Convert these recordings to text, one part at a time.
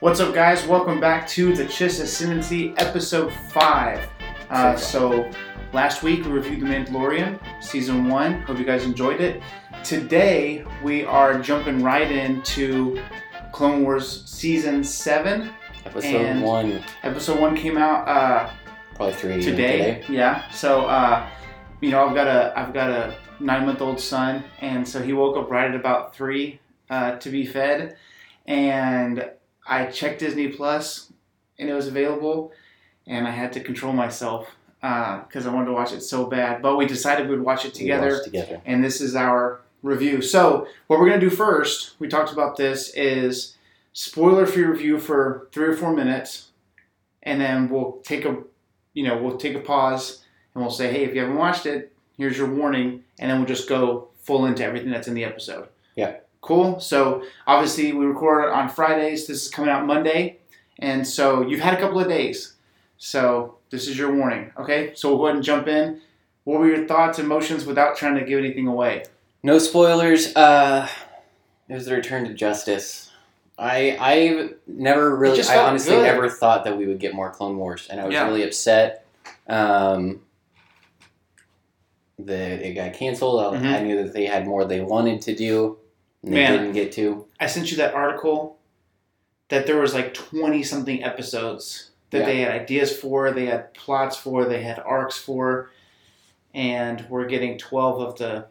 What's up, guys? Welcome back to the Chiss Ascendancy episode 5. Uh, so, last week we reviewed The Mandalorian, season 1. Hope you guys enjoyed it. Today we are jumping right into Clone Wars season 7. Episode And- one, Episode 1 came out uh, probably three today. Yeah. So, uh, you know, I've got a I've got a nine month old son, and so he woke up right at about three uh, to be fed, and I checked Disney Plus, and it was available, and I had to control myself uh, because I wanted to watch it so bad. But we decided we'd watch it together together. and this is our review. So, what we're going to do first, we talked about this, is spoiler free review for three or four minutes, and then we'll take a, you know, we'll take a pause and we'll say, hey, if you haven't watched it, here's your warning, and then we'll just go full into everything that's in the episode. Yeah. Cool. So, obviously, we record on Fridays. This is coming out Monday, and so you've had a couple of days. So, this is your warning. Okay. So we'll go ahead and jump in. What were your thoughts, and emotions, without trying to give anything away? No spoilers. Uh, it was the return to justice. I I never really, I honestly good. never thought that we would get more Clone Wars, and I was Yeah. really upset. Um, that it got canceled. Mhm. I knew that they had more they wanted to do, and they Man. didn't get to. I sent you that article that there was like 20 something episodes that Yeah. they had ideas for, they had plots for, they had arcs for, and we're getting 12 of the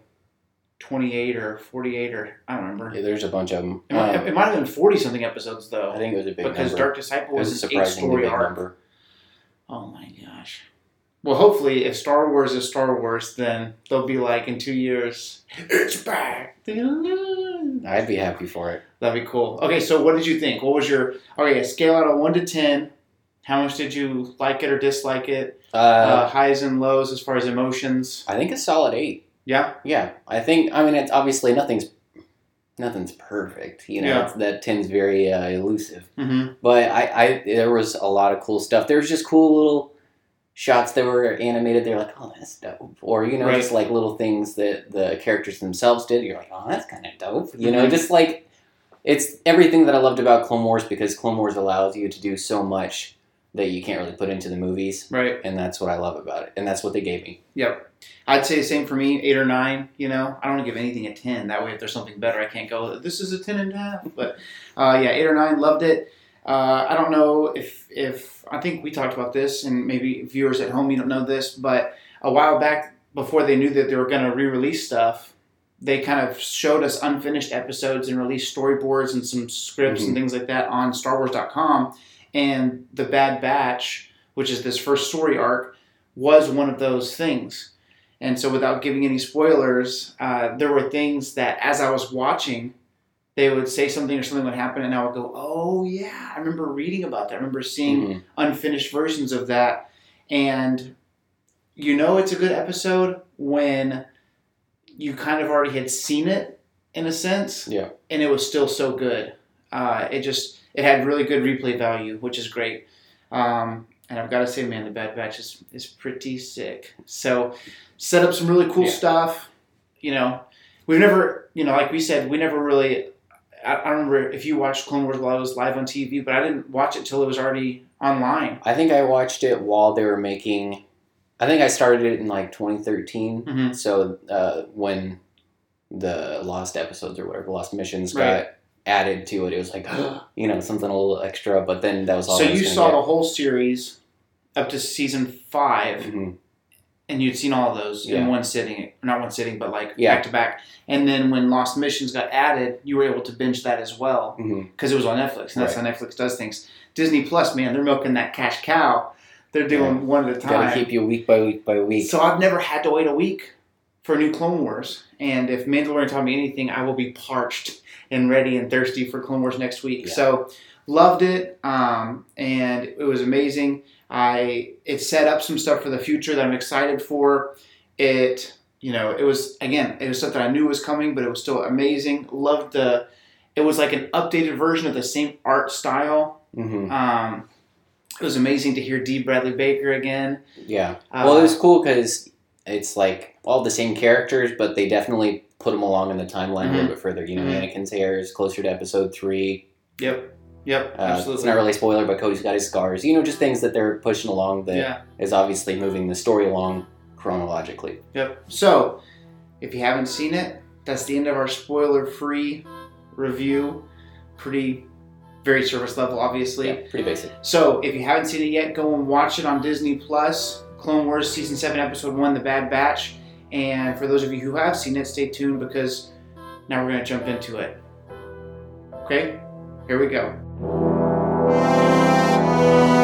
28 or 48 or I don't remember. Yeah, there's a bunch of them. It might, um, it might have been 40 something episodes though. I think it was a big because number. Dark Disciple was a was an eight story arc. number. Oh my gosh. Well, hopefully, if Star Wars is Star Wars, then they'll be like in two years, it's back. I'd be happy for it. That'd be cool. Okay, so what did you think? What was your okay? Scale out of one to ten. How much did you like it or dislike it? Uh, Uh, highs and lows as far as emotions. I think a solid eight. Yeah. Yeah, I think. I mean, it's obviously nothing's nothing's perfect. You know, Yeah. that ten's very uh, elusive. Mm-hmm. But I, I, there was a lot of cool stuff. There was just cool little shots that were animated. They're like, oh, that's dope. Or you know, Right. just like little things that the characters themselves did. You're like, oh, that's kind of dope. You know, Mhm. just like it's everything that I loved about Clone Wars because Clone Wars allows you to do so much that you can't really put into the movies. Right. And that's what I love about it. And that's what they gave me. Yep. I'd say the same for me, eight or nine. You know, I don't give anything a ten. That way, if there's something better, I can't go. This is a ten and a half. But uh, yeah, eight or nine. Loved it. Uh, I don't know if if I think we talked about this, and maybe viewers at home you don't know this, but a while back, before they knew that they were going to re-release stuff, they kind of showed us unfinished episodes and released storyboards and some scripts and things like that on StarWars.com. And the Bad Batch, which is this first story arc, was one of those things. And so, without giving any spoilers, uh, there were things that as I was watching, they would say something or something would happen, and I would go, "Oh yeah, I remember reading about that. I remember seeing Mhm. unfinished versions of that." And you know, it's a good episode when you kind of already had seen it in a sense, Yeah. and it was still so good. Uh, it just it had really good replay value, which is great. Um, and I've got to say, man, the Bad Batch is, is pretty sick. So set up some really cool Yeah. stuff. You know, we've never, you know, like we said, we never really. I, I don't remember if you watched Clone Wars while it was live on TV, but I didn't watch it till it was already online. I think I watched it while they were making. I think I started it in like 2013. Mm-hmm. So uh, when the lost episodes or whatever, lost missions Right. got added to it, it was like you know something a little extra. But then that was all. So you saw get. the whole series up to season 5 Mhm. And you'd seen all of those in one sitting, not one sitting, but like Yeah. back to back. And then when Lost Missions got added, you were able to binge that as well because it was on Netflix, and that's how Netflix does things. Disney Plus, man, they're milking that cash cow. They're doing one at a time. Gotta keep you week by week by week. So I've never had to wait a week for a new Clone Wars. And if Mandalorian taught me anything, I will be parched and ready and thirsty for Clone Wars next week. Yeah. So loved it, um, and it was amazing. I it set up some stuff for the future that I'm excited for. It you know it was again it was something I knew was coming, but it was still amazing. Loved the. It was like an updated version of the same art style. hmm Um, it was amazing to hear D. Bradley Baker again. Yeah. Uh, well, it was cool because it's like all the same characters, but they definitely put them along in the timeline a Mhm. little bit further. You know, Mhm. Anakin's hair is closer to episode three. Yep. Yep, Uh, absolutely. it's not really a spoiler, but Cody's got his scars. You know, just things that they're pushing along that is yeah. obviously moving the story along chronologically. Yep. So, if you haven't seen it, that's the end of our spoiler-free review. Pretty, very surface level, obviously. Yeah, pretty basic. So, if you haven't seen it yet, go and watch it on Disney Plus. Clone Wars Season 7, Episode 1, The Bad Batch. And for those of you who have seen it, stay tuned because now we're going to jump into it. Okay? Here we go. Lord.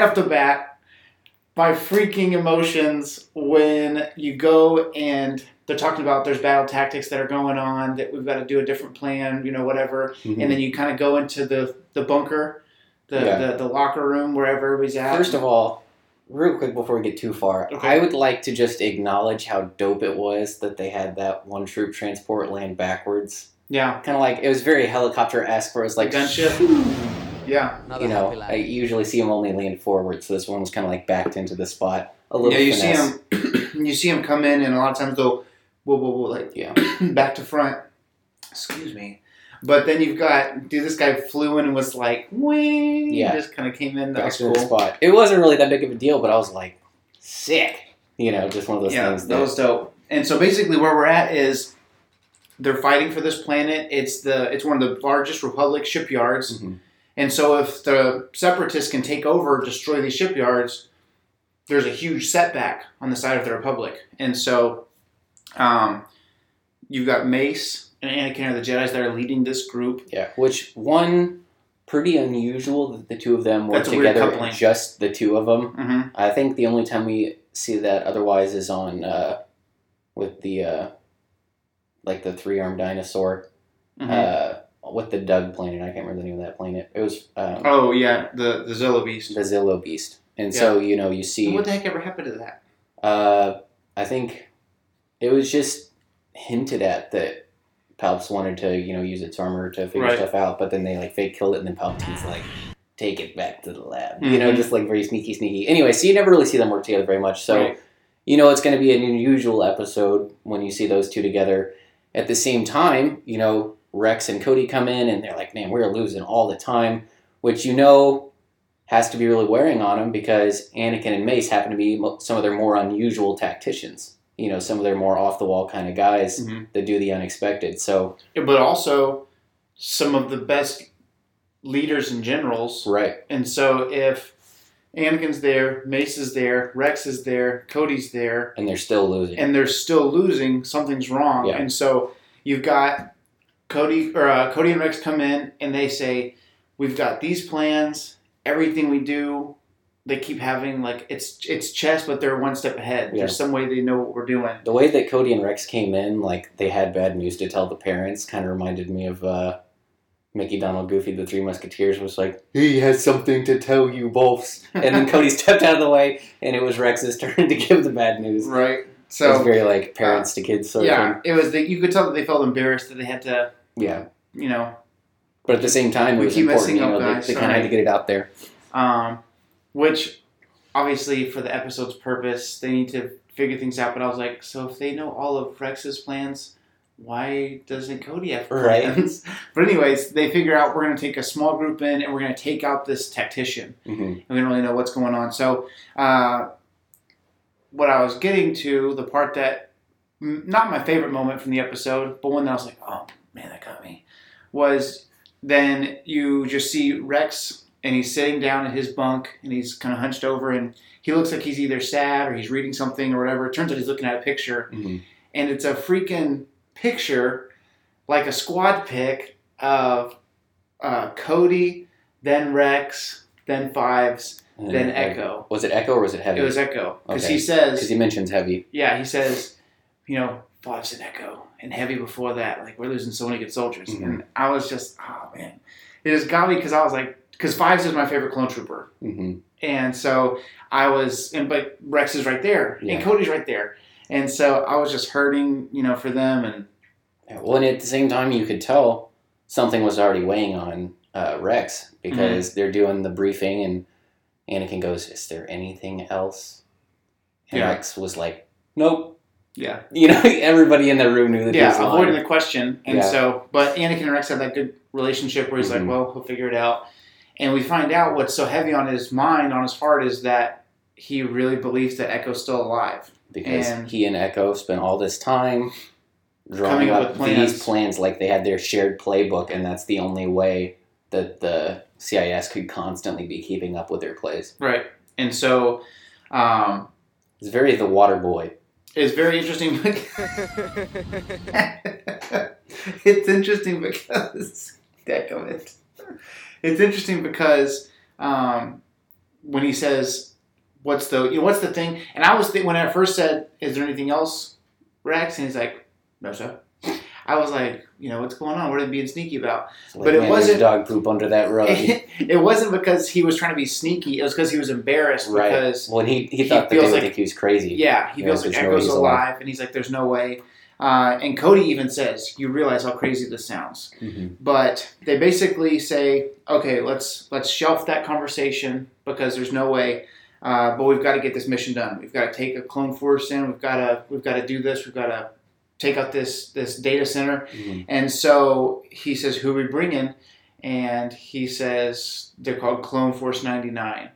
Right off the bat, my freaking emotions when you go and they're talking about there's battle tactics that are going on that we've got to do a different plan, you know, whatever, Mhm. and then you kind of go into the the bunker, the, Yeah. the the locker room wherever everybody's at. First of all, real quick before we get too far, Okay. I would like to just acknowledge how dope it was that they had that one troop transport land backwards. yeah, Kind of like it was very helicopter esque, where it was like gunship. Yeah, You know, I usually see them only land forward, so this one was kind of like backed into the spot a little. yeah. You finesse. see him. you see them come in, and a lot of times they'll whoa, whoa, whoa, like Yeah. back to front. Excuse me. But then you've got, dude, this guy flew in and was like, wing. Yeah. Just kind of came in. That was cool. the spot. It wasn't really that big of a deal, but I was like, sick. You know, just one of those yeah, things that that. was dope. And so basically, where we're at is they're fighting for this planet. It's the it's one of the largest Republic shipyards. Mhm. And so if the Separatists can take over, destroy these shipyards, there's a huge setback on the side of the Republic. And so, um, you've got Mace and Anakin are the Jedi's that are leading this group. Yeah, which one pretty unusual that the two of them were That's a weird together, coupling. just the two of them. Mm-hmm. I think the only time we see that otherwise is on uh, with the uh, like the three armed dinosaur Mm-hmm. uh, with the Dug planet. I can't remember the name of that planet. It was um, oh yeah, the the Zillo Beast. the Zillo Beast, and so you know you see. What the heck ever happened to that? Uh, I think it was just hinted at that Palps wanted to, you know, use its armor to figure Right. stuff out, but then they like fake killed it, and then Palpatine's like, take it back to the lab. You know, Mhm. just like very sneaky, sneaky. Anyway, so you never really see them work together very much. So Right. you know it's going to be an unusual episode when you see those two together. At the same time, you know, Rex and Cody come in and they're like, man, we're losing all the time, which you know has to be really wearing on them because Anakin and Mace happen to be some of their more unusual tacticians. You know, some of their more off the wall kind of guys Mhm. that do the unexpected. So, but also some of the best leaders and generals. right. And so if Anakin's there, Mace is there, Rex is there, Cody's there, And they're still losing. and they're still losing, something's wrong. Yeah. And so you've got Cody or uh, Cody and Rex come in and they say, "We've got these plans. Everything we do." They keep having like it's it's chess, but they're one step ahead. Yeah. There's some way they know what we're doing. the way that Cody and Rex came in, like they had bad news to tell the parents, kind of reminded me of uh, Mickey, Donald, Goofy, the Three Musketeers. Was like, he has something to tell you, both. and then Cody stepped out of the way, and it was Rex's turn to give the bad news. Right. So it was very like parents to kids sort of yeah, thing. it was. The, you could tell that they felt embarrassed that they had to, Yeah, you know, but at the same time, it We was keep important. messing You up, know, guys, they, they kind of had to get it out there. um, which obviously for the episode's purpose they need to figure things out. But I was like, so if they know all of Rex's plans, why doesn't Cody have Right. plans? but anyways, they figure out we're going to take a small group in and we're going to take out this tactician, hmm and we don't really know what's going on. So, uh, what I was getting to, the part that not my favorite moment from the episode, but one that I was like, oh man, that got me, was then you just see Rex and he's sitting down at his bunk and he's kind of hunched over and he looks like he's either sad or he's reading something or whatever. It turns out he's looking at a picture hmm and it's a freaking picture, like a squad pic of uh, Cody, then Rex, then Fives, then Echo. Was it Echo or was it Heavy? It was Echo because Okay. he says, because he mentions Heavy. yeah, he says, you know, Fives and Echo and Heavy before that. Like we're losing so many good soldiers, Mhm. and I was just, oh man, it just got me because I was like, because Fives is my favorite clone trooper, hmm and so I was, and but Rex is right there, Yeah. and Cody's right there, and so I was just hurting, you know, for them, and Well, and at the same time, you could tell something was already weighing on uh, Rex because they're doing the briefing, and Anakin goes, "Is there anything else?" And Yeah. Rex was like, "Nope." Yeah, You know, everybody in the room knew that he yeah, was lying. avoiding the question, and Yeah. so, but Anakin and Rex had that good relationship where he's Mhm. like, well, he'll figure it out, and we find out what's so heavy on his mind, on his heart, is that he really believes that Echo's still alive. because and- he and Echo spent all this time drawing Coming up up plans. these plans like they had their shared playbook, and that's the only way that the CIS could constantly be keeping up with their plays. Right. And so um, It's very the water boy. It's very interesting. it's interesting because it. It's interesting because um, when he says, "What's the you know what's the thing?" and I was think when I first said, "Is there anything else, Rex?" and he's like, "No, sir." I was like, you know, what's going on? What are they being sneaky about? Like, But it wasn't- dog poop under that rug. it wasn't because he was trying to be sneaky. It was because he was embarrassed right. because Well, he, he he thought that they like- think he was crazy. Yeah, he feels like there's no way Echo's alive, alive. and he's like, "There's no way." Uh, and Cody even says, "You realize how crazy this sounds." Mhm. But they basically say, "Okay, let's let's shelf that conversation because there's no way." Uh, but we've got to get this mission done. We've got to take a clone force in. We've got to we've got to do this. We've got to take out this this data center. Mhm. And so he says, "Who we bring in?" And he says they're called Clone Force 99.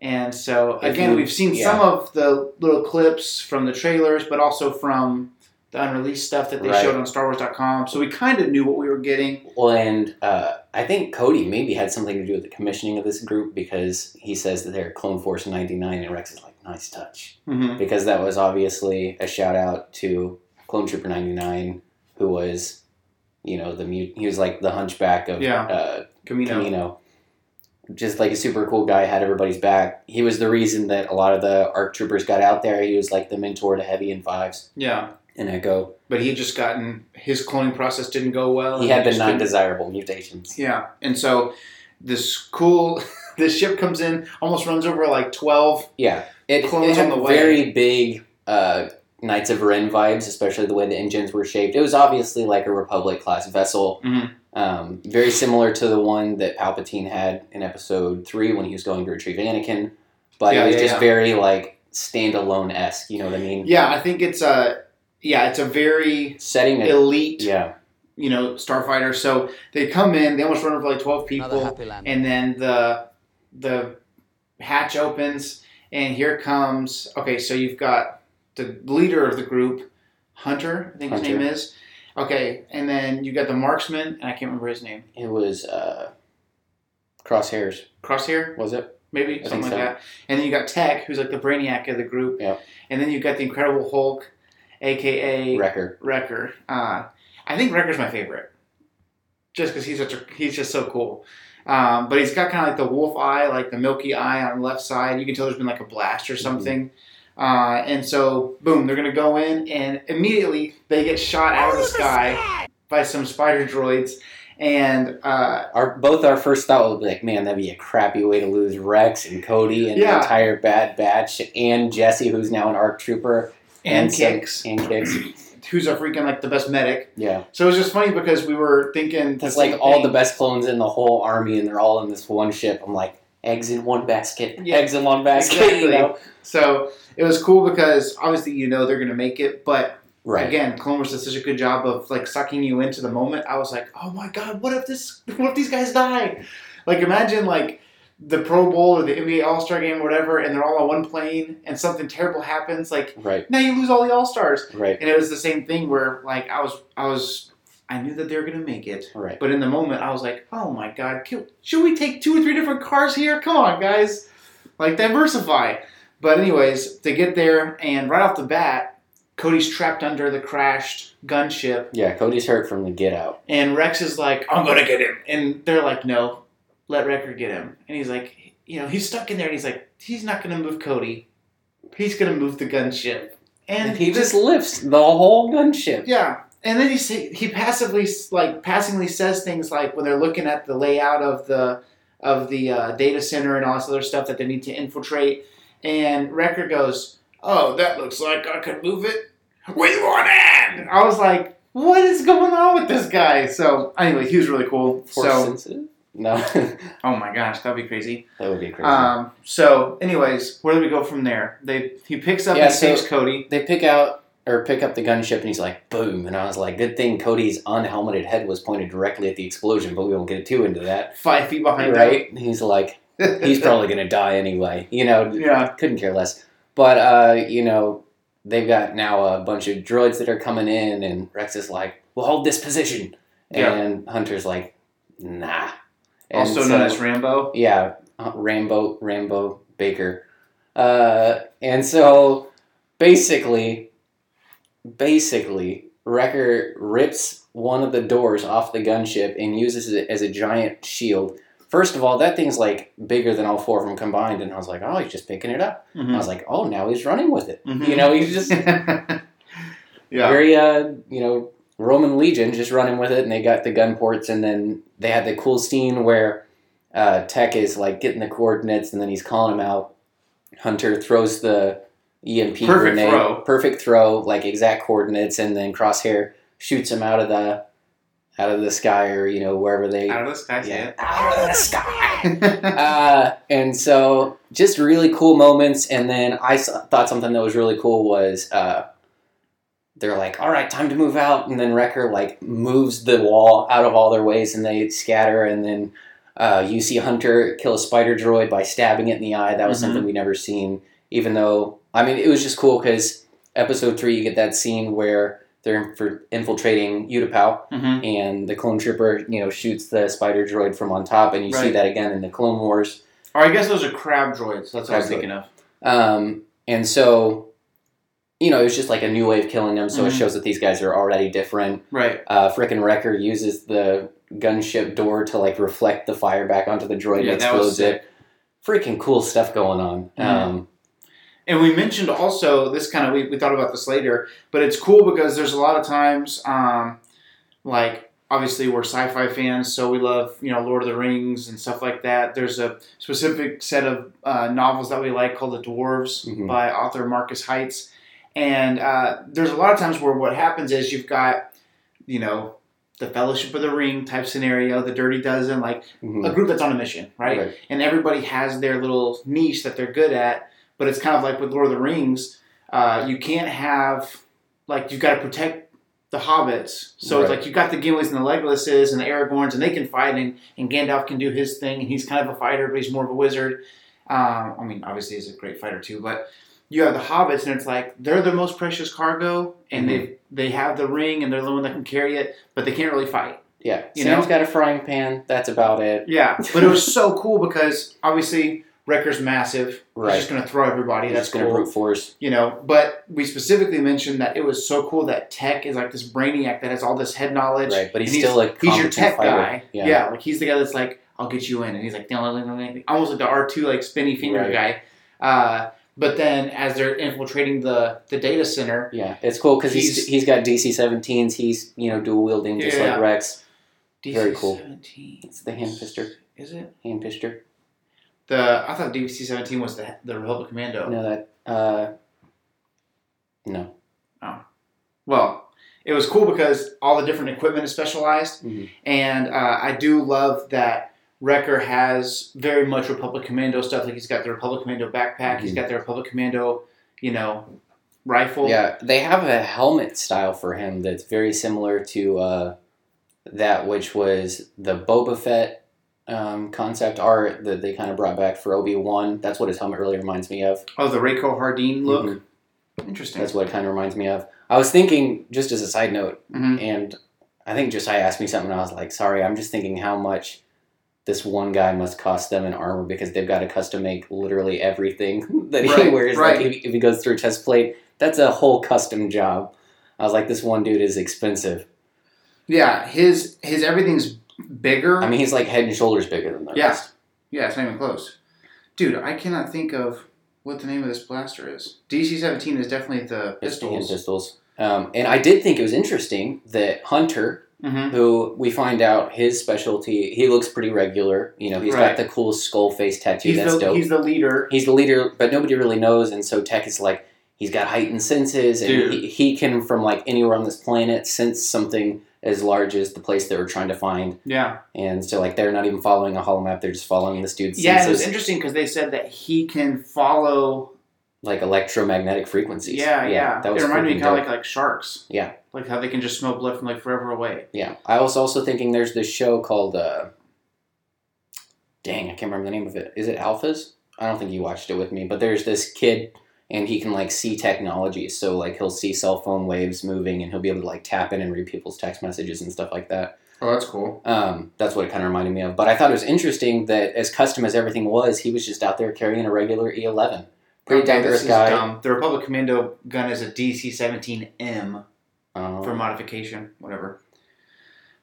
And so again, you- we've seen yeah. some of the little clips from the trailers, but also from the unreleased stuff that they Right. showed on StarWars.com. So we kind of knew what we were getting. Well, and uh, I think Cody maybe had something to do with the commissioning of this group because he says that they're Clone Force 99, and Rex is like, nice touch. Mm-hmm. Because that was obviously a shout out to Clone Trooper 99, who was, you know, the mute. He was like the hunchback of Yeah. uh, Kamino. Kamino. Just like a super cool guy, had everybody's back. He was the reason that a lot of the ARC troopers got out there. He was like the mentor to Heavy and Fives Yeah. and Echo. But he had just gotten his cloning process didn't go well. He had the non desirable mutations. Yeah. And so this cool this ship comes in, almost runs over like twelve Yeah, it, Clones it on the way. very big uh, Knights of Ren vibes, especially the way the engines were shaped. It was obviously like a Republic class vessel, Mhm. um, very similar to the one that Palpatine had in Episode Three when he was going to retrieve Anakin, but Yeah, it was yeah, just yeah. very like standalone esque. You know what I mean? Yeah, I think it's a yeah, it's a very Setting it. elite, Yeah, you know, starfighter. So they come in, they almost run over like twelve people, and then the the hatch opens, and here comes. Okay, so you've got the leader of the group, Hunter, I think his name is. Okay, and then you got the marksman, and I can't remember his name. it was uh, crosshairs. Crosshair, Was it? maybe think something like so. that. And then you got Tech, who's like the brainiac of the group. Yeah. And then you got the Incredible Hulk, aka Wrecker. Wrecker. Uh, I think Wrecker's my favorite, just because he's such a he's just so cool. Um, but he's got kind of like the wolf eye, like the milky eye on the left side. You can tell there's been like a blast or something. Uh, and so, boom, they're gonna go in, and immediately they get shot out of the sky by some spider droids. And uh, Our both our first thought would be like, man, that'd be a crappy way to lose Rex and Cody and the entire Bad Batch and Jesse, who's now an ARC Trooper, and, some- Kix, and Kix. who's a freaking like the best medic. Yeah, So it was just funny because we were thinking the it's like same all the best clones in the whole army, and they're all in this one ship. I'm like, eggs in one basket, Yeah. eggs in one basket. Exactly. You know? So it was cool because obviously you know they're gonna make it, but Right. again, Clone Wars does such a good job of like sucking you into the moment. I was like, oh my god, what if this? What if these guys die? Like imagine like the Pro Bowl or the NBA All Star game or whatever, and they're all on one plane, and something terrible happens. Like Right. now you lose all the All Stars, Right. and it was the same thing where like I was I was I knew that they were gonna make it. Right. But in the moment, I was like, "Oh my god, can, should we take two or three different cars here? Come on, guys, like diversify." But anyways, they get there, and right off the bat, Cody's trapped under the crashed gunship, Yeah. Cody's hurt from the Get Out. and Rex is like, "I'm gonna get him," and they're like, "No, let Wrecker get him." And he's like, "You know, he's stuck in there," and he's like, "He's not gonna move Cody. He's gonna move the gunship." And And he this- just lifts the whole gunship. yeah, and then he say, he passively like passingly says things like when they're looking at the layout of the of the uh, data center and all this other stuff that they need to infiltrate. And Wrecker goes, "Oh, that looks like I could move it with one hand." I was like, "What is going on with this guy?" So anyway, he was really cool. Force so sensitive? No, oh my gosh, that'd be crazy. that would be crazy. Um, so anyways, where do we go from there? They he picks up Yeah, and so- saves Cody. they pick out or pick up the gunship, and he's like, "Boom!" And I was like, "Good thing Cody's unhelmeted head was pointed directly at the explosion." But we won't get too into that, Five feet behind right? He's like, he's probably gonna die anyway. You know, yeah. couldn't care less. But uh, you know, they've got now a bunch of droids that are coming in, and Rex is like, "We'll hold this position," Yeah. and Hunter's like, "Nah." And Also so- known as Rambo. yeah, uh, Rambo Rambo Baker, uh, and so basically, basically, Wrecker rips one of the doors off the gunship and uses it as a giant shield. First of all, that thing's like bigger than all four of them combined, and I was like, oh, he's just picking it up. I was like, oh, now he's running with it. Mhm. You know, he's just yeah. very, uh, you know, Roman Legion just running with it, and they got the gun ports, and then they had the cool scene where uh, Tech is like getting the coordinates, and then he's calling him out. Hunter throws the EMP Perfect grenade, throw. perfect throw, like exact coordinates, and then Crosshair shoots him out of the out of the sky or you know wherever they Out of the sky, yeah out of the sky. uh, and so just really cool moments. And then I thought something that was really cool was uh, they're like, all right, time to move out. And then Wrecker like moves the wall out of all their ways and they scatter. And then uh, you see Hunter kill a spider droid by stabbing it in the eye. That was Mhm. something we never seen, even though, I mean, it was just cool because episode three, you get that scene where they're inf- infiltrating Utapau Mhm. and the clone trooper, you know, shoots the spider droid from on top, and you see that again in the Clone Wars. Or I guess those are crab droids. That's what I was Crab droid. thinking of. Um, and so, you know, it was just like a new way of killing them. So it Mhm. shows that these guys are already different. Right. Uh, Frickin' Wrecker uses the gunship door to like reflect the fire back onto the droid Yeah, and that was explodes it. Freaking cool stuff going on. Mhm. Um, And we mentioned also this kind of we, we thought about this later, but it's cool because there's a lot of times, um, like obviously we're sci-fi fans, so we love you know Lord of the Rings and stuff like that. There's a specific set of uh, novels that we like called The Dwarves Mhm. by author Markus Heitz, and uh, there's a lot of times where what happens is you've got you know the Fellowship of the Ring type scenario, the Dirty Dozen, like mhm. a group that's on a mission, right? and everybody has their little niche that they're good at. But it's kind of like with Lord of the Rings, uh, you can't have like you've got to protect the hobbits. So it's like you've got the Gimlis and the Legolas's and the Aragorns, and they can fight, and, and Gandalf can do his thing, and he's kind of a fighter, but he's more of a wizard. Um, I mean, obviously he's a great fighter too, but you have the hobbits, and it's like they're the most precious cargo, and they they have the ring, and they're the one that can carry it, but they can't really fight. Yeah, You Sam's know? got a frying pan. That's about it. Yeah, but it was so cool because obviously Wrecker's massive. Right. He's just gonna throw everybody. He's That's gonna cool. brute force. You know, but we specifically mentioned that it was so cool that Tech is like this brainiac that has all this head knowledge. Right, but he's, and still a he's your tech fighter. guy. Yeah. Yeah. like he's the guy that's like, I'll get you in, and he's like, almost like the R two like spinny finger Right. guy. Uh, but then as they're infiltrating the the data center, Yeah, it's cool because he's, He's- he's got DC-17s. He's you know dual wielding just Yeah. like Rex. Very cool. seventeen It's the hand pister. is it? Hand pister. The I thought DC seventeen was the the Republic Commando. No, that. Uh, no. Well, it was cool because all the different equipment is specialized, Mhm. and uh, I do love that Wrecker has very much Republic Commando stuff. Like he's got the Republic Commando backpack, he's Mhm. got the Republic Commando, you know, rifle. Yeah, they have a helmet style for him that's very similar to uh, that which was the Boba Fett um, concept art that they kind of brought back for Obi Wan. That's what his helmet really reminds me of. Oh, the Rako Hardeen look. Mhm. Interesting. That's what it kind of reminds me of. I was thinking, just as a side note, Mhm. and I think Josiah asked me something. and I was like, "Sorry, I'm just thinking how much this one guy must cost them in armor because they've got to custom make literally everything that he Right, wears. right. Like if, if he goes through a test plate, that's a whole custom job." I was like, "This one dude is expensive. Yeah, his his everything's bigger. I mean, he's like head and shoulders bigger than the Yeah. rest." yeah, it's not even close. Dude, I cannot think of what the name of this blaster is. DC seventeen is definitely the pistols. pistols. Um, and I did think it was interesting that Hunter Mm-hmm. who we find out his specialty. He looks pretty regular. You know, he's Right. got the cool skull face tattoo. He's That's the dope. he's the leader. he's the leader, but nobody really knows. And so Tech is like, he's got heightened senses, and he, he can, from like anywhere on this planet, sense something as large as the place they were trying to find. Yeah, And so, like, they're not even following a holomap; they're just following this dude's yeah. And it was interesting because they said that he can follow. like electromagnetic frequencies. Yeah, yeah. that was it reminded me kind of like like sharks. Yeah. like how they can just smell blood from like forever away. Yeah, I was also thinking there's this show called. Uh, dang, I can't remember the name of it. Is it Alphas? I don't think you watched it with me, but there's this kid and he can like see technology. So like he'll see cell phone waves moving and he'll be able to like tap in and read people's text messages and stuff like that. Oh, that's cool. Um, that's what it kind of reminded me of. But I thought it was interesting that as custom as everything was, he was just out there carrying a regular E11. Pretty down to this earth is guy. dumb. The Republic Commando gun is a DC-17M Um, for modification, whatever.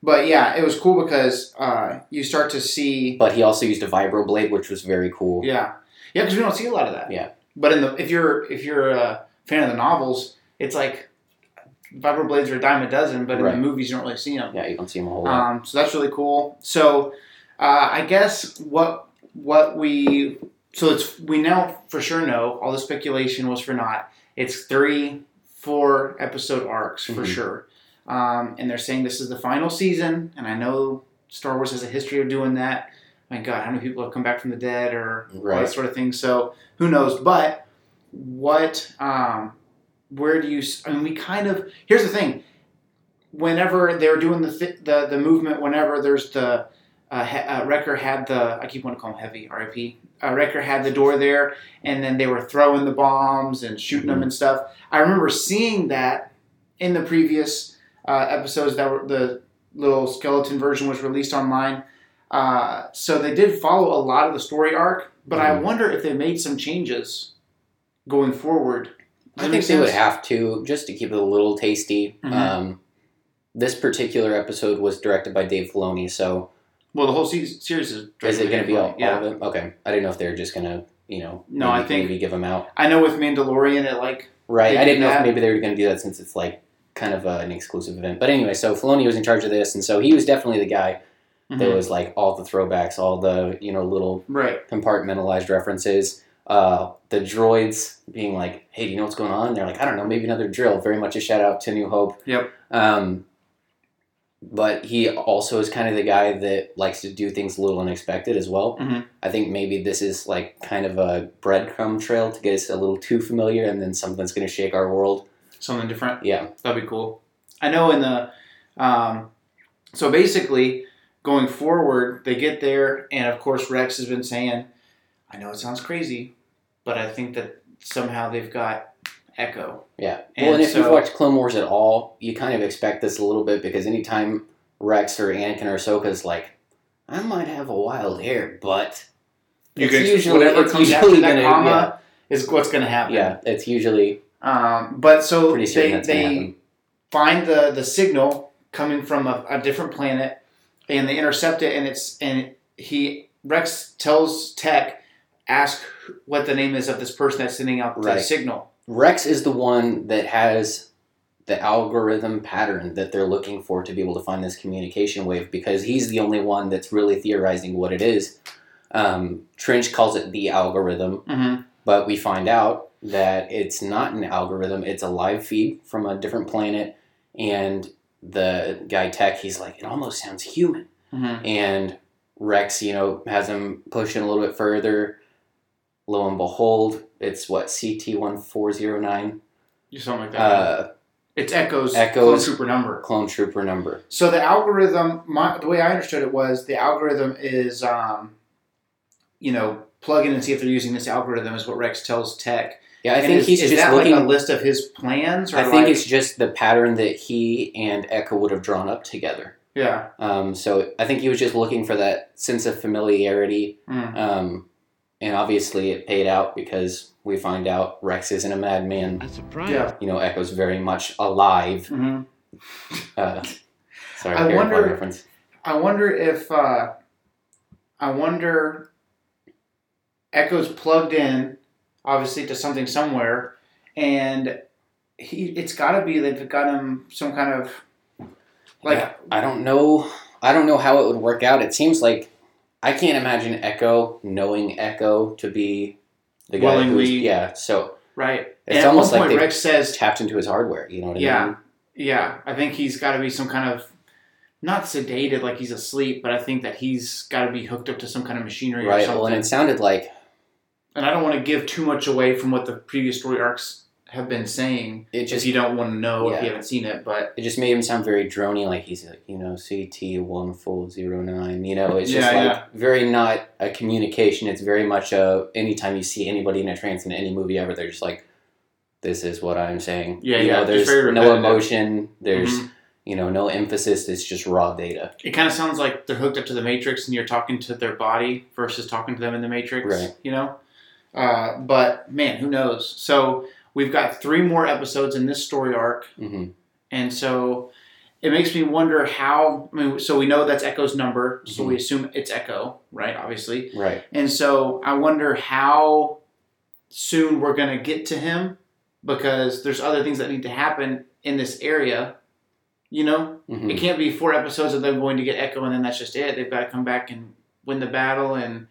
But yeah, it was cool because uh, you start to see. but he also used a vibro blade, which was very cool. Yeah, yeah, because we don't see a lot of that. Yeah. But in the if you're if you're a fan of the novels, it's like vibro blades are a dime a dozen, but in the movies you don't really see them. Yeah, you don't see them a whole lot. Um, so that's really cool. So uh, I guess what what we so it's we now for sure know all the speculation was for naught. It's three four episode arcs for Mhm. sure, um, and they're saying this is the final season. And I know Star Wars has a history of doing that. My God, how many people have come back from the dead or all Right. that sort of thing? So who knows? But what um, where do you? s- I mean, we kind of here's the thing whenever they're doing the th- the the movement, whenever there's the uh, he- uh, Wrecker had the I keep wanting to call him Heavy R.I.P. Uh, Wrecker had the door there, and then they were throwing the bombs and shooting them and stuff. I remember seeing that in the previous uh, episodes that were the little skeleton version was released online. Uh, so they did follow a lot of the story arc, but I Mhm. wonder if they made some changes going forward. I think they would have to just to keep it a little tasty. Mhm. Um, this particular episode was directed by Dave Filoni, so Well, the whole se- series is. is it going to be all, yeah. all of it? Okay, I didn't know if they were just going to, you know, No, maybe, I think- maybe give them out. I know with Mandalorian, it like Right, I did didn't know that. if maybe they were going to do that since it's like kind of uh, an exclusive event. But anyway, so Filoni was in charge of this, and so he was definitely the guy Mm-hmm. that was like all the throwbacks, all the you know little right. compartmentalized references. Uh, the droids being like, "Hey, do you know what's going on?" And they're like, "I don't know, maybe another drill." Very much a shout out to New Hope. Yep. Um, but he also is kind of the guy that likes to do things a little unexpected as well. Mhm. I think maybe this is like kind of a breadcrumb trail to get us a little too familiar, and then something's going to shake our world. Something different. Yeah. That'd be cool. I know in the um, so basically going forward, they get there, and of course Rex has been saying, "I know it sounds crazy, but I think that somehow they've got Echo." Yeah. And well, and if so- you've watched Clone Wars at all, you kind of expect this a little bit because anytime Rex or Anakin or Ahsoka's like, I might have a wild hair, but You it's can usually, whatever it's comes usually after that gonna, comma is what's going to happen. yeah, it's usually Um, but so they they find the the signal coming from a, a different planet, and they intercept it, and it's and he Rex tells Tech, ask what the name is of this person that's sending out the Right. signal. Rex is the one that has the algorithm pattern that they're looking for to be able to find this communication wave because he's the only one that's really theorizing what it is. Um, Trench calls it the algorithm, Mm-hmm. but we find out that it's not an algorithm it's a live feed from a different planet and the guy tech he's like it almost sounds human Mm-hmm. and rex you know has him pushing a little bit further lo and behold it's what ct1409 Something like that. uh, it's Echo's, Echo's- clone trooper number. clone trooper number So the algorithm, my, the way I understood it was the algorithm is, um, you know, plug in and see if they're using this algorithm is what Rex tells Tech. Yeah i And think is, he's is just that looking like a list of his plans? Or i think like- it's just the pattern that he and echo would have drawn up together yeah. um, so i think he was just looking for that sense of familiarity Mm. Um, and obviously it paid out because we find out Rex isn't a madman. A surprise. Yeah. You know, Echo's very much alive. hmm Uh, sorry, I Harry wonder- Potter reference. I wonder if uh, I wonder Echo's plugged in, obviously to something somewhere, and he it's got to be they've got him some kind of Like Yeah, I don't know. I don't know how it would work out. It seems like I can't imagine Echo knowing Echo to be the guy who's Willingly. yeah. So right. It's and almost like Rex says, tapped into his hardware. You know what I Yeah. mean? "Yeah, I think he's got to be some kind of." Not sedated like he's asleep, but I think that he's got to be hooked up to some kind of machinery or Right. something. Well, and it sounded like and I don't want to give too much away from what the previous story arcs have been saying. it If just you don't want to know if you haven't seen it, but it just made him sound very drony, like he's like you know CT one four zero nine. You know, it's just like yeah. very not a communication. It's very much a anytime you see anybody in a trance in any movie ever, they're just like, this is what I'm saying. Yeah, you yeah, Know, there's no emotion. There's Mhm. you know no emphasis. It's just raw data. it kind of sounds like they're hooked up to the Matrix and you're talking to their body versus talking to them in the Matrix. Right. You know, uh, but man, who knows? So we've got three more episodes in this story arc, hmm and so it makes me wonder how. I mean, so we know that's Echo's number, so Mhm. we assume it's Echo, right? Obviously, Right. and so I wonder how soon we're gonna get to him because there's other things that need to happen in this area. You know, hmm it can't be four episodes of them going to get Echo and then that's just it. They've got to come back and win the battle. And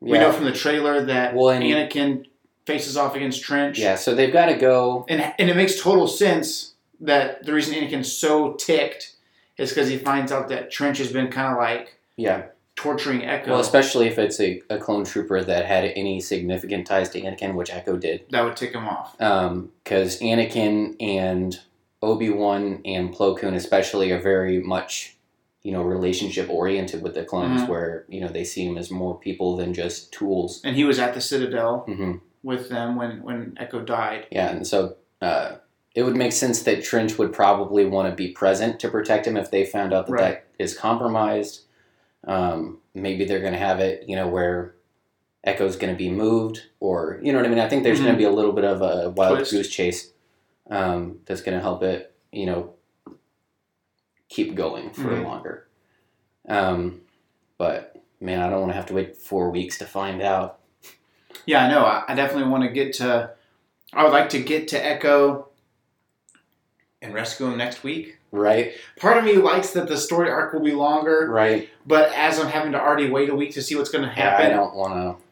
we know from the trailer that Well, and- Anakin faces off against Trench. Yeah. So they've got to go. And, and it makes total sense that the reason Anakin's so ticked is because he finds out that Trench has been kind of like Yeah. torturing Echo. Well, especially if it's a, a clone trooper that had any significant ties to Anakin, which Echo did. that would tick him off. Um, because Anakin and Obi Wan and Plo Koon especially are very much, you know, relationship oriented with the clones, Mhm. where you know they see him as more people than just tools. And he was at the Citadel hmm with them when, when Echo died. Yeah, and so uh, it would make sense that Trench would probably want to be present to protect him if they found out that Right. that is compromised. Um, maybe they're going to have it, you know, where Echo's going to be moved, or you know what I mean. I think there's going Mhm. to be a little bit of a wild Twist. goose chase um, that's going to help it, you know, keep going for Mhm. longer. Um, but man, I don't want to have to wait four weeks to find out. Yeah, I know. I, I definitely want to get to. I would like to get to Echo and rescue him next week. Right, Part of me likes that the story arc will be longer, right. but as I'm having to already wait a week to see what's going to happen, Yeah, I don't want to.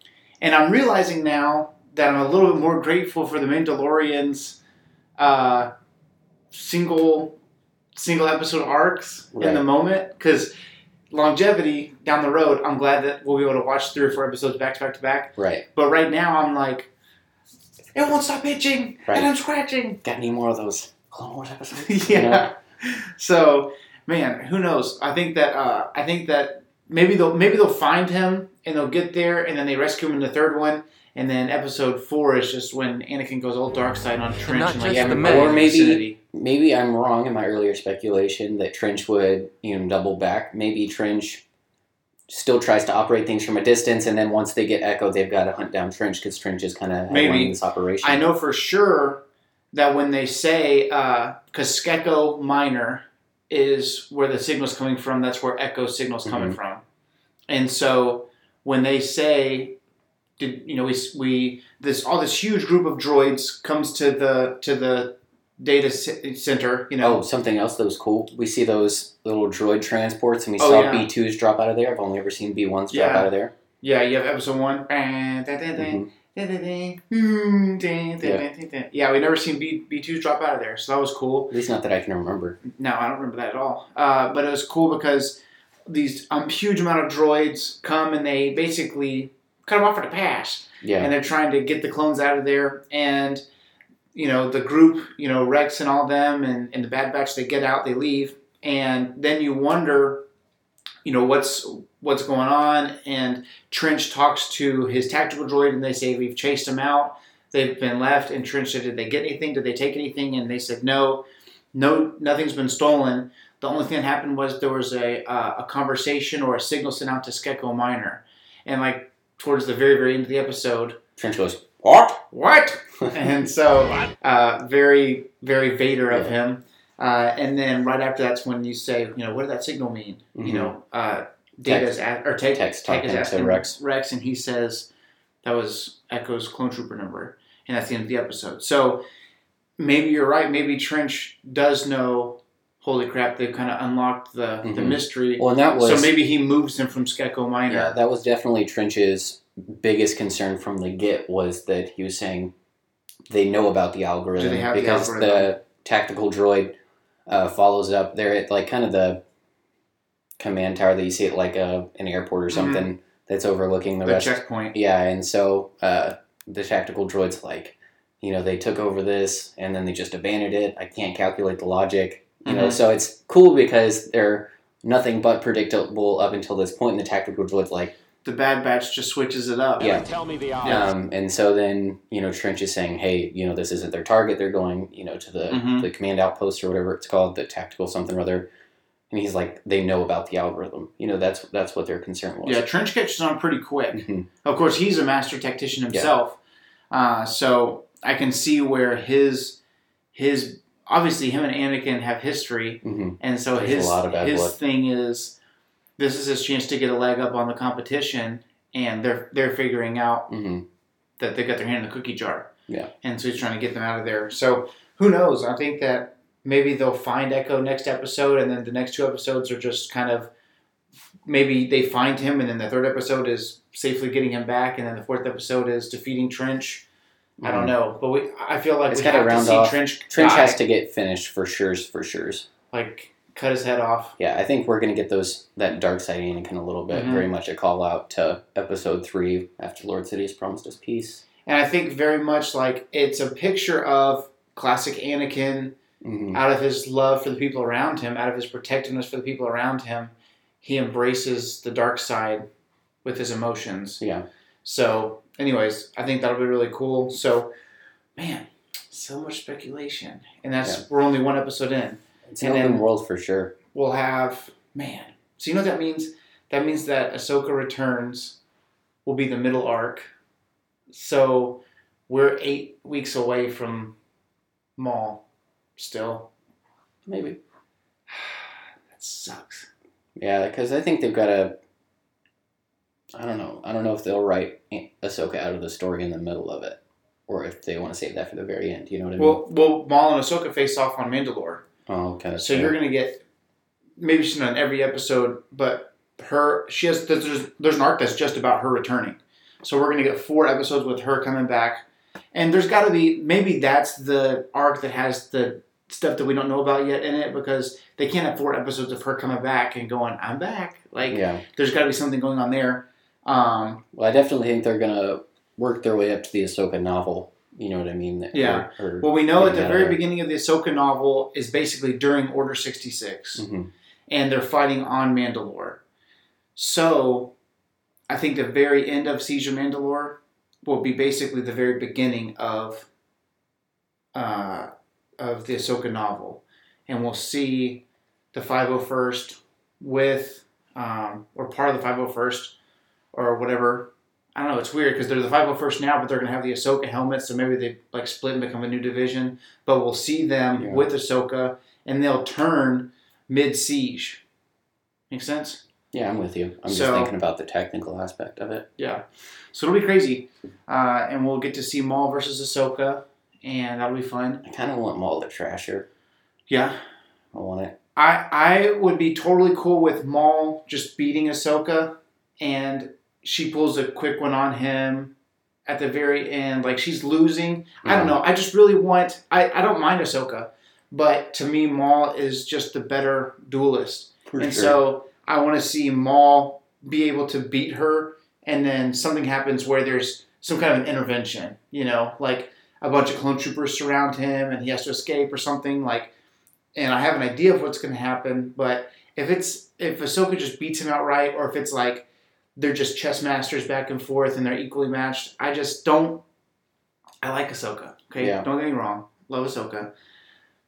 and I'm realizing now that I'm a little bit more grateful for the Mandalorian's uh, single single episode arcs in the moment because longevity down the road. I'm glad that we'll be able to watch three or four episodes back to back to back. Right. But right now, I'm like, it won't stop itching, Right. and I'm scratching. Got any more of those Clone Wars episodes? yeah. You know? So, man, who knows? I think that uh, I think that maybe they'll maybe they'll find him and they'll get there, and then they rescue him in the third one, and then episode four is just when Anakin goes all dark side on Trench not and like just the everybody men. in Or maybe- vicinity. Maybe I'm wrong in my earlier speculation that Trench would, you know, double back. Maybe Trench still tries to operate things from a distance, and then once they get Echo, they've got to hunt down Trench because Trench is kind of Maybe. running this operation. I know for sure that when they say because Skako Minor is where the signal's coming from, that's where Echo signal's coming Mhm. from, and so when they say, did you know we we this all this huge group of droids comes to the to the data c- center, you know. Oh, something else that was cool. We see those little droid transports, and we Oh, saw yeah. B2s drop out of there. I've only ever seen B1s drop out of there. Yeah, you have episode one. Mhm. Yeah, we never seen B B twos drop out of there, so that was cool. At least not that I can remember. No, I don't remember that at all. Uh, but it was cool because these um, huge amount of droids come and they basically cut them off at a pass, Yeah. and they're trying to get the clones out of there. And you know the group, you know Rex and all them, and, and the Bad Batch, they get out, they leave, and then you wonder, you know what's what's going on. And Trench talks to his tactical droid, and they say we've chased them out. They've been left. And Trench said, "Did they get anything? Did they take anything?" And they said, "No, no, nothing's been stolen." The only thing that happened was there was a uh, a conversation or a signal sent out to Skako Minor, and like towards the very very end of the episode, Trench goes, What? what? and so uh, very very Vader of Yeah. him. Uh, and then right after that's when you say, you know, what did that signal mean? You Mhm. know, uh, Data's at, or Tech, Text Tech is asking Rex. Rex, and he says that was Echo's clone trooper number, and that's the end of the episode. So maybe you're right. Maybe Trench does know holy crap, they've kind of unlocked the the Mhm. mystery. Well, and that was so maybe he moves him from Skako Minor. yeah, that was definitely Trench's biggest concern from the get was that he was saying they know about the algorithm they the because the, algorithm? tactical droid uh, follows up. They're at like kind of the command tower that you see at like a, an airport or Mhm. something that's overlooking the, rest. the rest. checkpoint. Yeah, and so uh, the tactical droid's like, you know, they took over this and then they just abandoned it. I can't calculate the logic. You know, Mhm. so it's cool because they're nothing but predictable up until this point. And the tactical droid's like, The Bad Batch just switches it up. Yeah. Tell me the odds. Um, and so then you know Trench is saying, hey, you know, this isn't their target. They're going, you know, to the Mhm. the command outpost or whatever it's called, the tactical something or other. And he's like, they know about the algorithm. You know, that's that's what their concern was. Yeah, Trench catches on pretty quick. Mhm. Of course, he's a master tactician himself, uh, so I can see where his his obviously him and Anakin have history, Mhm. and so There's his lot of bad his blood. thing is this is his chance to get a leg up on the competition, and they're they're figuring out Mhm. that they got their hand in the cookie jar. Yeah. and so he's trying to get them out of there. So who knows? I think that maybe they'll find Echo next episode, and then the next two episodes are just kind of maybe they find him, and then the third episode is safely getting him back, and then the fourth episode is defeating Trench. I don't Mhm. know, but we I feel like It's we have to see off- Trench. Trench die, has to get finished for sure's for sure's. like cut his head off. Yeah, I think we're gonna get those that dark side Anakin a little bit. Mhm. Very much a call out to episode three after Lord Sidious promised us peace. And I think very much like it's a picture of classic Anakin Mhm. out of his love for the people around him, out of his protectiveness for the people around him, he embraces the dark side with his emotions. Yeah, So, anyways, I think that'll be really cool. So, man, so much speculation, and that's Yeah. we're only one episode in. it's an And open world for sure. We'll have man. So you know what that means? That means that Ahsoka returns will be the middle arc. So we're eight weeks away from Maul. Still, Maybe. that sucks. Yeah, because I think they've got a. I don't know. I don't know if they'll write Ahsoka out of the story in the middle of it, or if they want to save that for the very end. You know what I mean? Well, well, Maul and Ahsoka face off on Mandalore. oh, of. So you're gonna get maybe she's not in every episode, but her she has there's there's an arc that's just about her returning. So we're gonna get four episodes with her coming back, and there's got to be maybe that's the arc that has the stuff that we don't know about yet in it because they can't have four episodes of her coming back and going I'm back. Like Yeah. there's got to be something going on there. Um, Well, I definitely think they're gonna work their way up to the Ahsoka novel. You know what I mean? Yeah. or- or- well, we know at the very there. beginning of the Ahsoka novel is basically during Order sixty six. Mhm. and they're fighting on Mandalore. So, I think the very end of Siege of Mandalore will be basically the very beginning of uh, of the Ahsoka novel, and we'll see the 501st with um, or part of the 501st or whatever. I don't know. It's weird because they're the 501st now, but they're gonna have the Ahsoka helmets, so maybe they like split and become a new division. But we'll see them Yeah. with Ahsoka, and they'll turn mid siege. Make sense? Yeah, I'm with you. I'm just thinking about the technical aspect of it. Yeah. So it'll be crazy, uh, and we'll get to see Maul versus Ahsoka, and that'll be fun. I kind of want Maul to trash her. Yeah. I want it. I I would be totally cool with Maul just beating Ahsoka, and she pulls a quick one on him at the very end. Like she's losing. I don't mm. know. I just really want. I I don't mind Ahsoka, but to me, Maul is just the better duelist. For and sure. so I want to see Maul be able to beat her, and then something happens where there's some kind of an intervention. You know, like a bunch of clone troopers surround him, and he has to escape or something. Like, and I have an idea of what's going to happen, but if it's if Ahsoka just beats him outright, or if it's like they're just chess masters back and forth and they're equally matched, I just don't. I like Ahsoka. Okay, Yeah. don't get me wrong, love Ahsoka,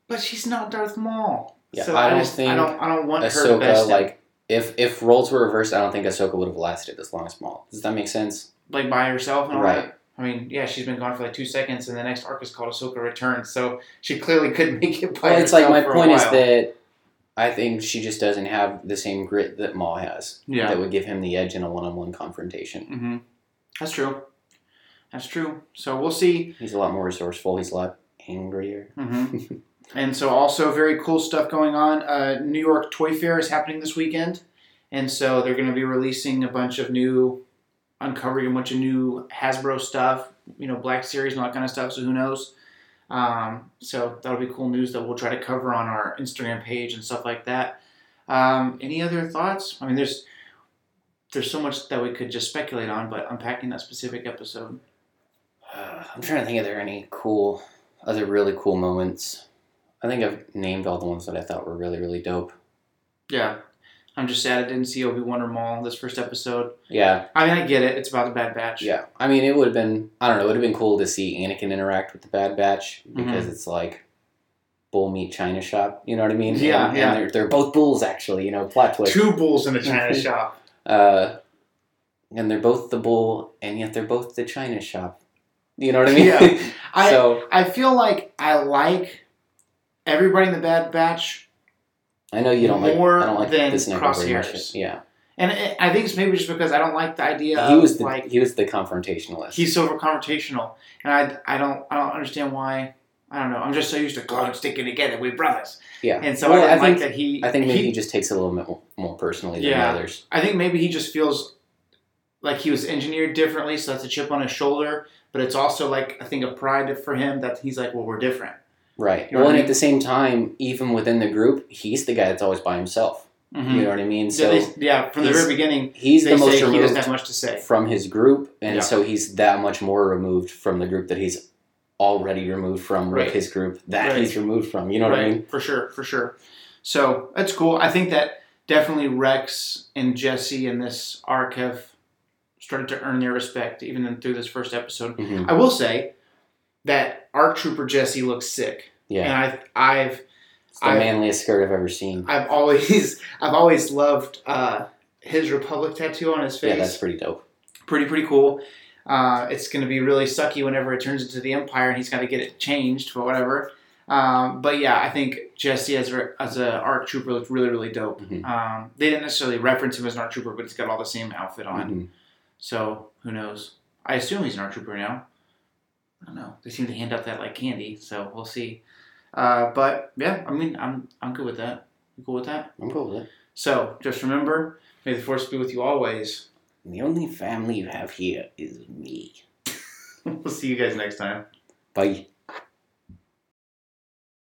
but she's not Darth Maul. Yeah, so I I, don't just I think don't I don't want her to Ahsoka, best like, if if roles were reversed, I don't think Ahsoka would have lasted as long as Maul. Does that make sense? like by herself and all Right. that. I mean, yeah, she's been gone for like two seconds, and the next arc is called Ahsoka Returns, so she clearly couldn't make it by Well, it's like my point is that I think she just doesn't have the same grit that Maul has. Yeah. That would give him the edge in a one-on-one confrontation. hmm That's true. That's true. So we'll see. He's a lot more resourceful. He's a lot angrier. hmm And so, also very cool stuff going on. Uh, New York Toy Fair is happening this weekend, and so they're going to be releasing a bunch of new, uncovering a bunch of new Hasbro stuff. You know, Black Series and all that kind of stuff. So who knows? Um, so that'll be cool news that we'll try to cover on our Instagram page and stuff like that. Um, any other thoughts? I mean, there's there's so much that we could just speculate on, but unpacking that specific episode. Uh, I'm trying to think. Are there any cool, other really cool moments? I think I've named all the ones that I thought were really, really dope. Yeah, I'm just sad I didn't see Obi Wan or Maul this first episode. Yeah, I mean, I get it; it's about the Bad Batch. yeah. I mean, it would have been. I don't know. It would have been cool to see Anakin interact with the Bad Batch because it's like bull meat China shop. You know what I mean? Yeah, and, yeah. And they're, they're both bulls actually. You know, plot twist. Two bulls in a China shop. Uh, and they're both the bull, and yet they're both the China shop. You know what I mean? Yeah. I so I feel like I like everybody in the Bad Batch, I know you don't like. more I don't like than this never very much. Crosshairs. Yeah, and it, I think it's maybe just because I don't like the idea he of was the like he was the confrontationalist. he's so confrontational, and I I don't I don't understand why. I don't know. I'm just so used to God sticking together. We're brothers, yeah, and so Well, I, like think that he. I think maybe he, he just takes it a little bit more, more personally than Yeah. the others. I think maybe he just feels like he was engineered differently, so that's a chip on his shoulder. But it's also like I think a pride for him that he's like, well, we're different. Right. You know well, I and mean? at the same time, even within the group, he's the guy that's always by himself. Mm-hmm. You know what I mean? yeah, So they- yeah, from the very beginning, he's the most say he doesn't have much to say. from his group, and Yeah. so he's that much more removed from the group that he's already removed from Right. with his group that Right. he's removed from. You know what I mean? for sure, for sure. So that's cool. I think that definitely Rex and Jesse in this arc have started to earn their respect, even through this first episode. hmm I will say that Arc Trooper Jesse looks sick, Yeah, and I've I've it's the I- manliest skirt I've ever seen. I've always I've always loved uh, his Republic tattoo on his face. Yeah, that's pretty dope. pretty pretty cool. Uh, it's going to be really sucky whenever it turns into the Empire and he's got to get it changed for whatever. Um, but yeah, I think Jesse as a, as a ARC trooper looked really really dope. Mhm. Um, they didn't necessarily reference him as an ARC trooper, but he's got all the same outfit on. Mhm. So who knows? I assume he's an ARC trooper now. I don't know. They seem to hand out that like candy, so we'll see. Uh, but yeah, I mean, I'm I'm good with that. You cool with that? I'm cool with it. So just remember, may the force be with you always. And The only family you have here is me. we'll see you guys next time. Bye.